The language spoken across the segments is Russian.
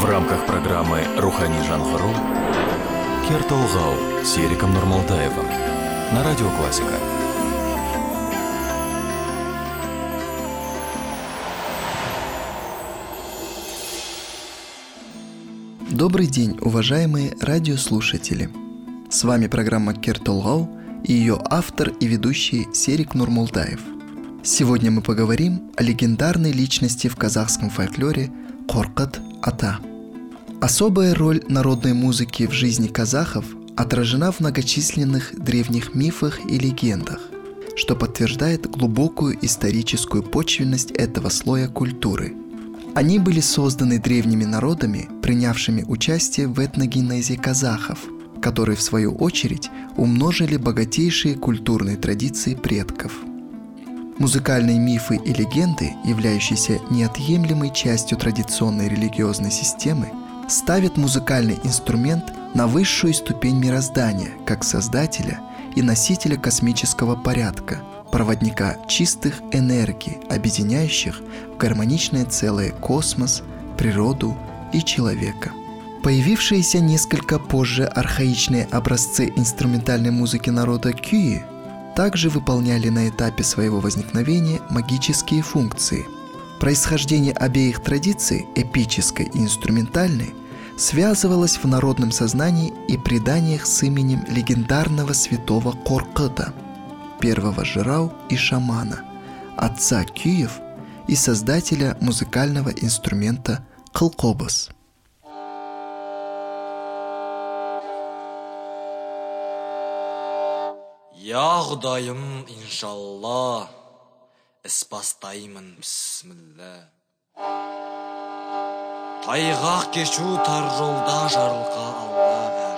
В рамках программы «Рухани Жангару» Кертолгау с Ериком Нурмалдаевым на Радио Классика. Добрый день, уважаемые радиослушатели! С вами программа Кертолгау и ее автор и ведущий Серик Нурмулдаев. Сегодня мы поговорим о легендарной личности в казахском фольклоре Коркат Ата. Особая роль народной музыки в жизни казахов отражена в многочисленных древних мифах и легендах, что подтверждает глубокую историческую почвенность этого слоя культуры. Они были созданы древними народами, принявшими участие в этногенезе казахов, которые в свою очередь умножили богатейшие культурные традиции предков – Музыкальные мифы и легенды, являющиеся неотъемлемой частью традиционной религиозной системы, ставят музыкальный инструмент на высшую ступень мироздания, как создателя и носителя космического порядка, проводника чистых энергий, объединяющих в гармоничное целое космос, природу и человека. Появившиеся несколько позже архаичные образцы инструментальной музыки народа Кюи также выполняли на этапе своего возникновения магические функции. Происхождение обеих традиций, эпической и инструментальной, связывалось в народном сознании и преданиях с именем легендарного святого Коркыта, первого жирау и шамана, отца Киев и создателя музыкального инструмента Кылкобас – Я құдайым иншалла іс бастаймын бісміллә Тайғақ кешу тар жолда жарылқа алла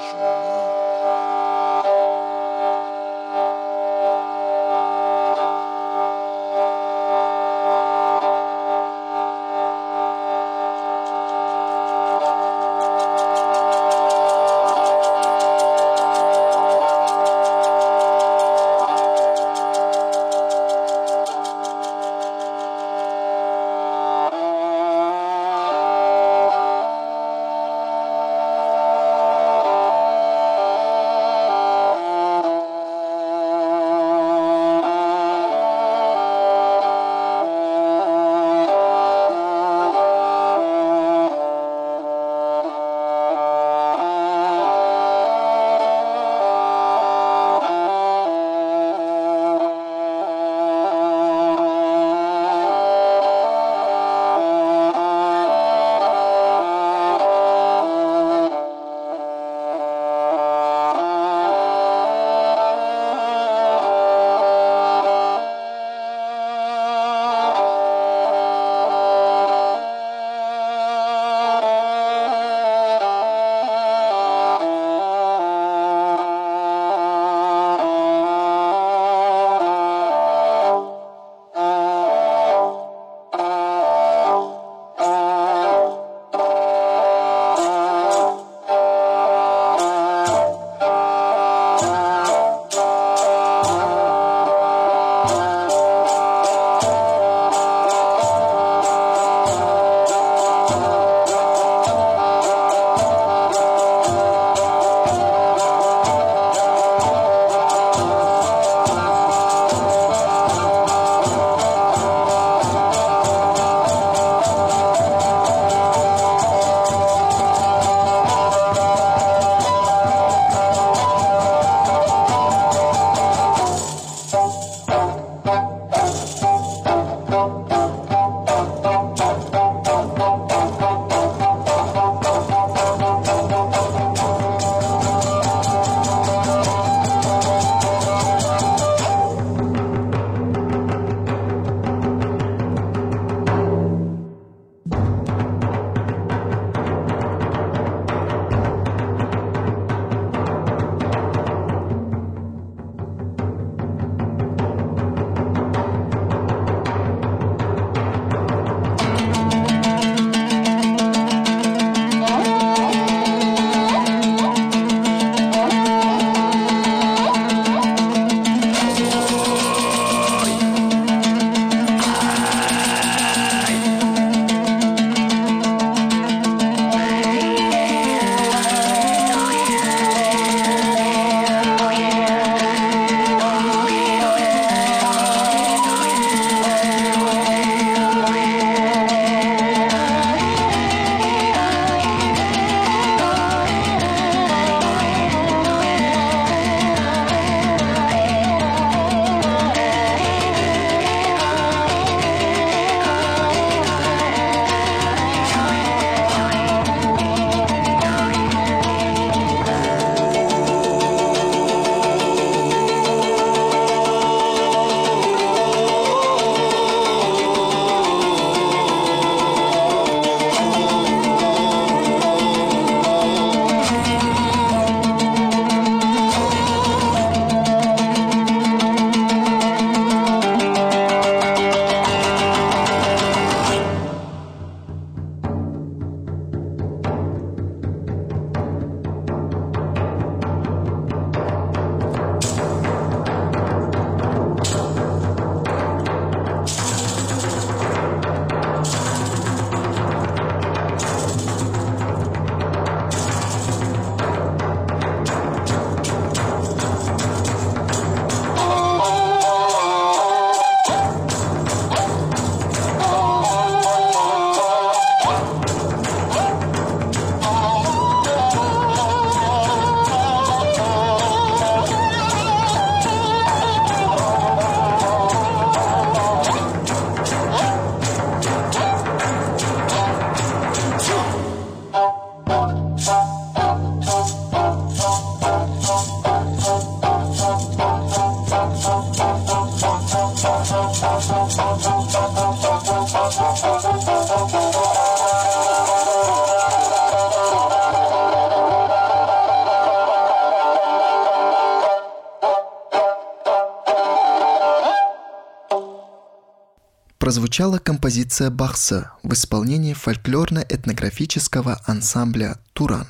прозвучала композиция Бахса в исполнении фольклорно-этнографического ансамбля «Туран».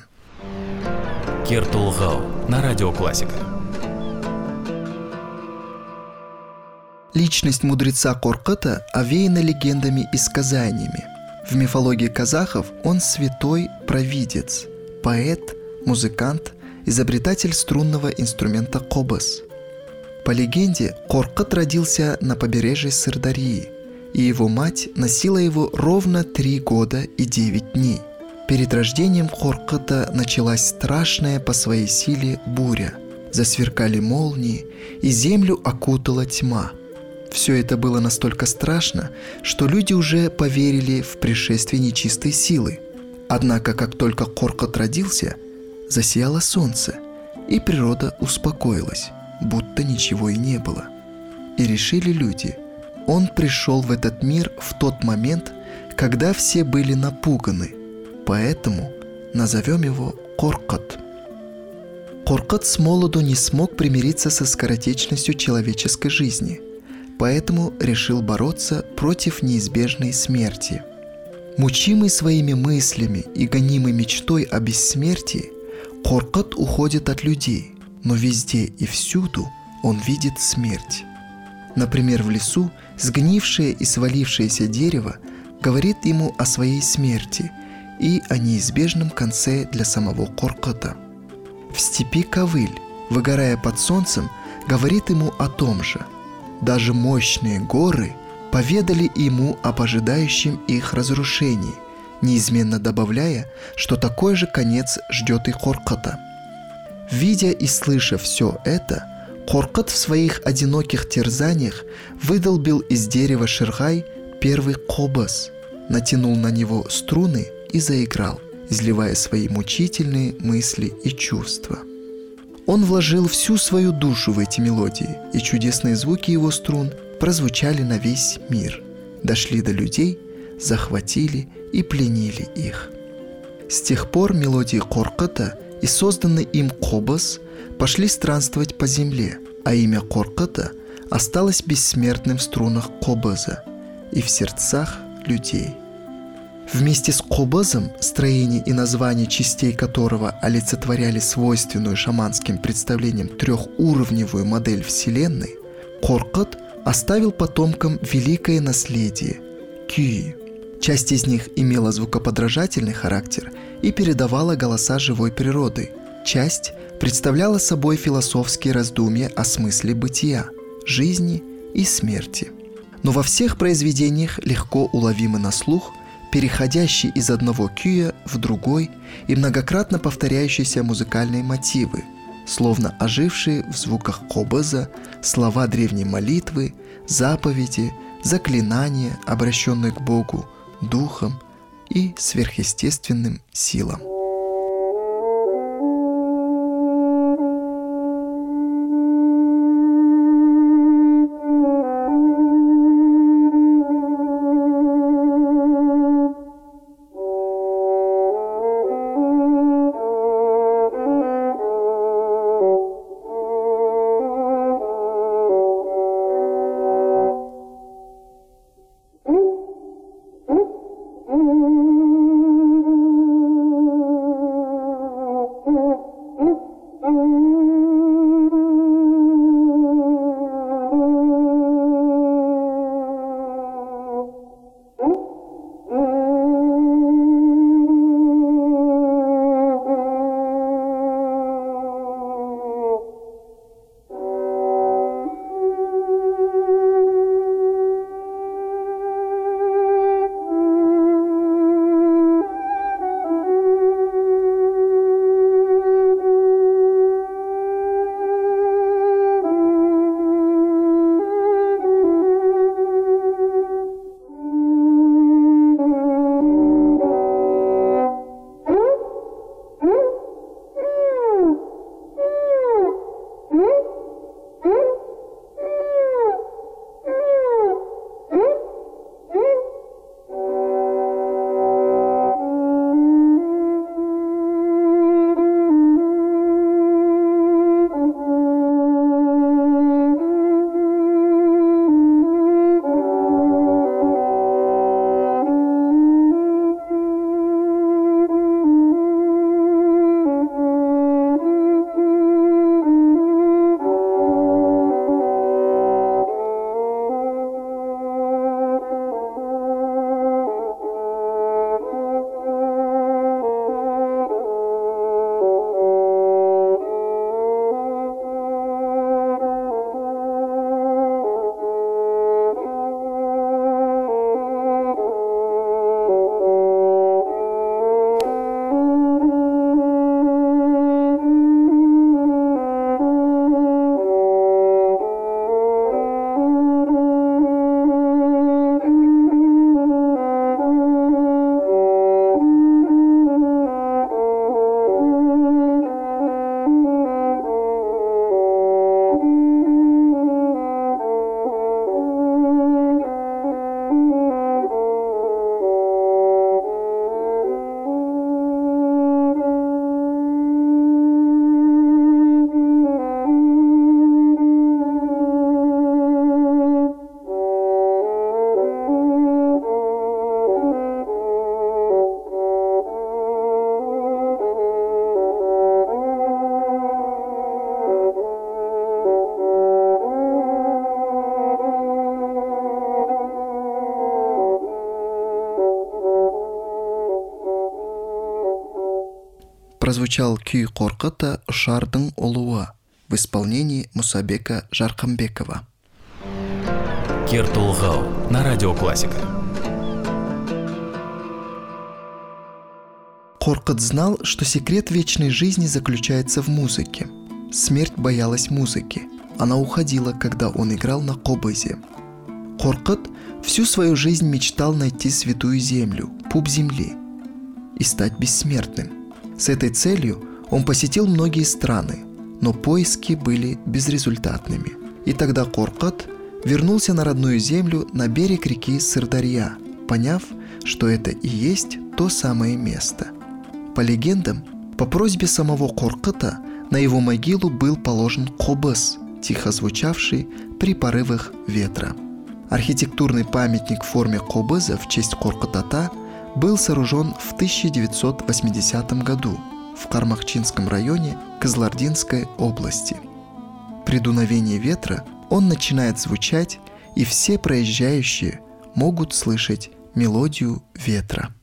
Кертулгау на радио Классика. Личность мудреца Коркыта овеяна легендами и сказаниями. В мифологии казахов он святой провидец, поэт, музыкант, изобретатель струнного инструмента кобас. По легенде, Коркыт родился на побережье Сырдарии, и его мать носила его ровно три года и девять дней. Перед рождением Коркыта началась страшная по своей силе буря. Засверкали молнии, и землю окутала тьма – все это было настолько страшно, что люди уже поверили в пришествие нечистой силы. Однако, как только Коркот родился, засияло солнце, и природа успокоилась, будто ничего и не было. И решили люди, он пришел в этот мир в тот момент, когда все были напуганы, поэтому назовем его Коркот. Коркот с молоду не смог примириться со скоротечностью человеческой жизни – поэтому решил бороться против неизбежной смерти. Мучимый своими мыслями и гонимый мечтой о бессмертии, Коркот уходит от людей, но везде и всюду он видит смерть. Например, в лесу сгнившее и свалившееся дерево говорит ему о своей смерти и о неизбежном конце для самого Коркота. В степи Ковыль, выгорая под солнцем, говорит ему о том же – даже мощные горы поведали ему об ожидающем их разрушении, неизменно добавляя, что такой же конец ждет и Хоркота. Видя и слыша все это, Хоркот в своих одиноких терзаниях выдолбил из дерева ширгай первый кобас, натянул на него струны и заиграл, изливая свои мучительные мысли и чувства – он вложил всю свою душу в эти мелодии, и чудесные звуки его струн прозвучали на весь мир, дошли до людей, захватили и пленили их. С тех пор мелодии Корката и созданный им Кобас пошли странствовать по земле, а имя Корката осталось бессмертным в струнах Кобаза и в сердцах людей – Вместе с кобазом, строение и название частей которого олицетворяли свойственную шаманским представлениям трехуровневую модель Вселенной, Коркот оставил потомкам великое наследие – Кюи. Часть из них имела звукоподражательный характер и передавала голоса живой природы. Часть представляла собой философские раздумья о смысле бытия, жизни и смерти. Но во всех произведениях легко уловимы на слух – переходящий из одного кюя в другой и многократно повторяющиеся музыкальные мотивы, словно ожившие в звуках кобаза слова древней молитвы, заповеди, заклинания, обращенные к Богу, духам и сверхъестественным силам. Прозвучал күй Коркыта «Шардың олуа» в исполнении Мусабека Жаркамбекова. Кертулгау на радио Классика. Коркот знал, что секрет вечной жизни заключается в музыке. Смерть боялась музыки. Она уходила, когда он играл на кобызе. Коркот всю свою жизнь мечтал найти святую землю, пуп земли, и стать бессмертным. С этой целью он посетил многие страны, но поиски были безрезультатными. И тогда Коркот вернулся на родную землю на берег реки Сырдарья, поняв, что это и есть то самое место. По легендам, по просьбе самого Коркота на его могилу был положен кобас, тихо звучавший при порывах ветра. Архитектурный памятник в форме кобыза в честь Коркотата был сооружен в 1980 году в Кармахчинском районе Козлардинской области. При дуновении ветра он начинает звучать, и все проезжающие могут слышать мелодию ветра.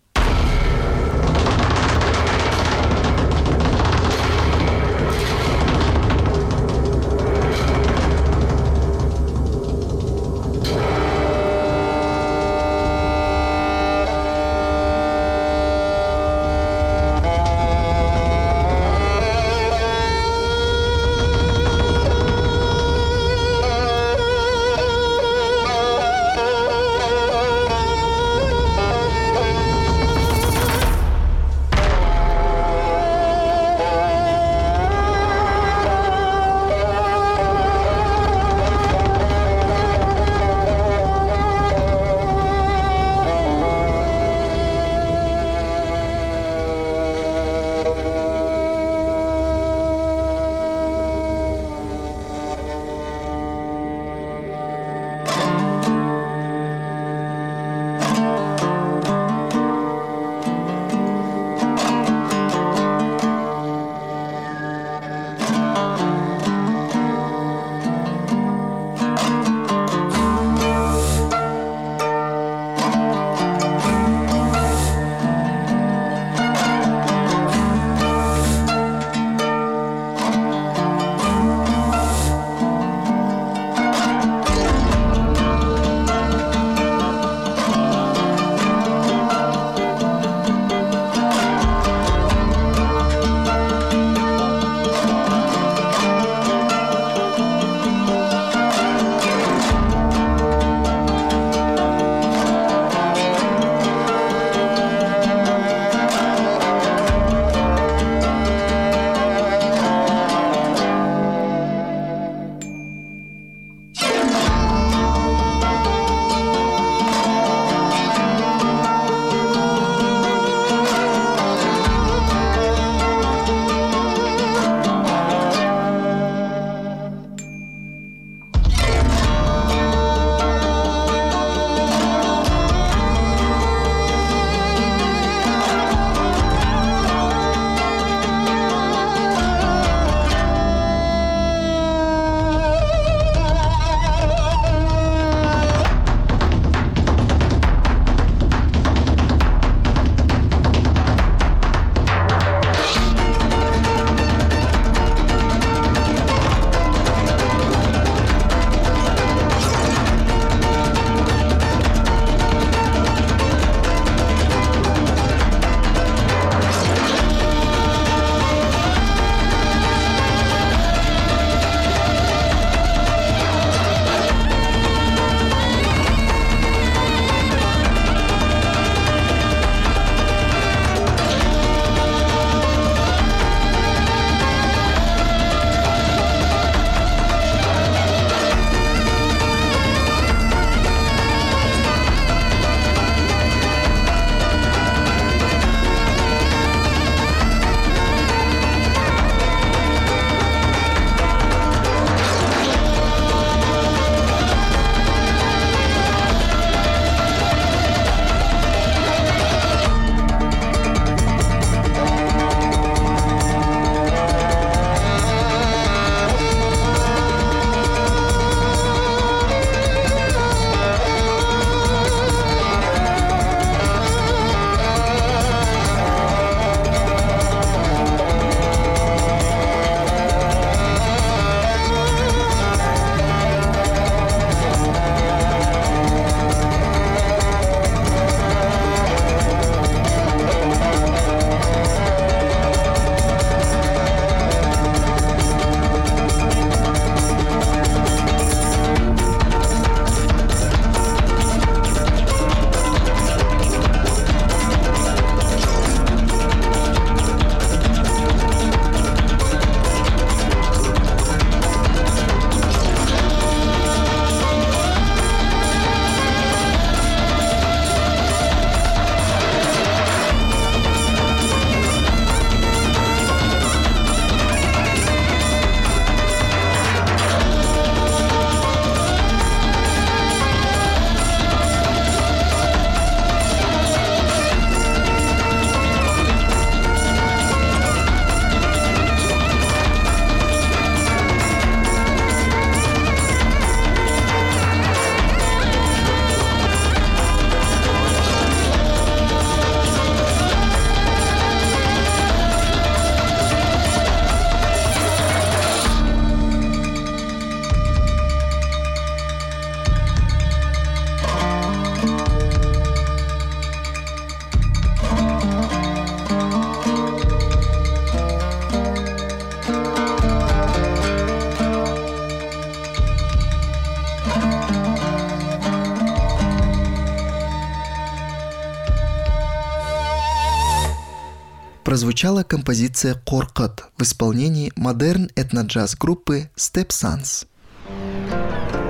Прозвучала композиция «Коркот» в исполнении модерн этноджаз группы Step Sons.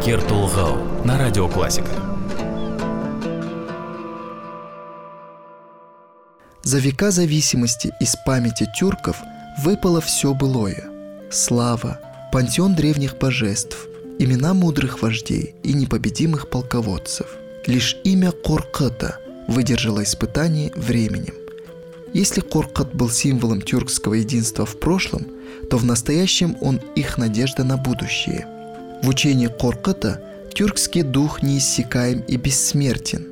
Кертулгау на радио Классика. За века зависимости из памяти тюрков выпало все былое. Слава, пантеон древних божеств, имена мудрых вождей и непобедимых полководцев. Лишь имя Корката выдержало испытание временем. Если Коркат был символом тюркского единства в прошлом, то в настоящем он их надежда на будущее. В учении Корката тюркский дух неиссякаем и бессмертен.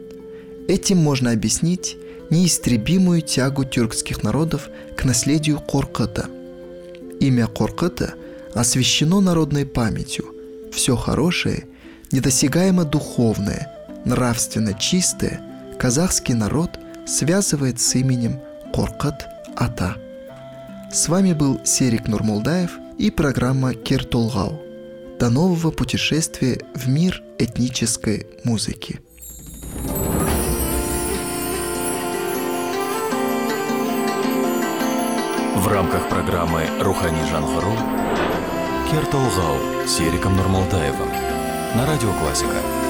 Этим можно объяснить неистребимую тягу тюркских народов к наследию Корката. Имя Корката освящено народной памятью. Все хорошее, недосягаемо духовное, нравственно чистое казахский народ связывает с именем Коркат Ата. С вами был Серик Нурмулдаев и программа Киртулгау. До нового путешествия в мир этнической музыки. В рамках программы «Рухани Жанхару» Кертулгау с Сериком Нурмалтаевым на радио Классика.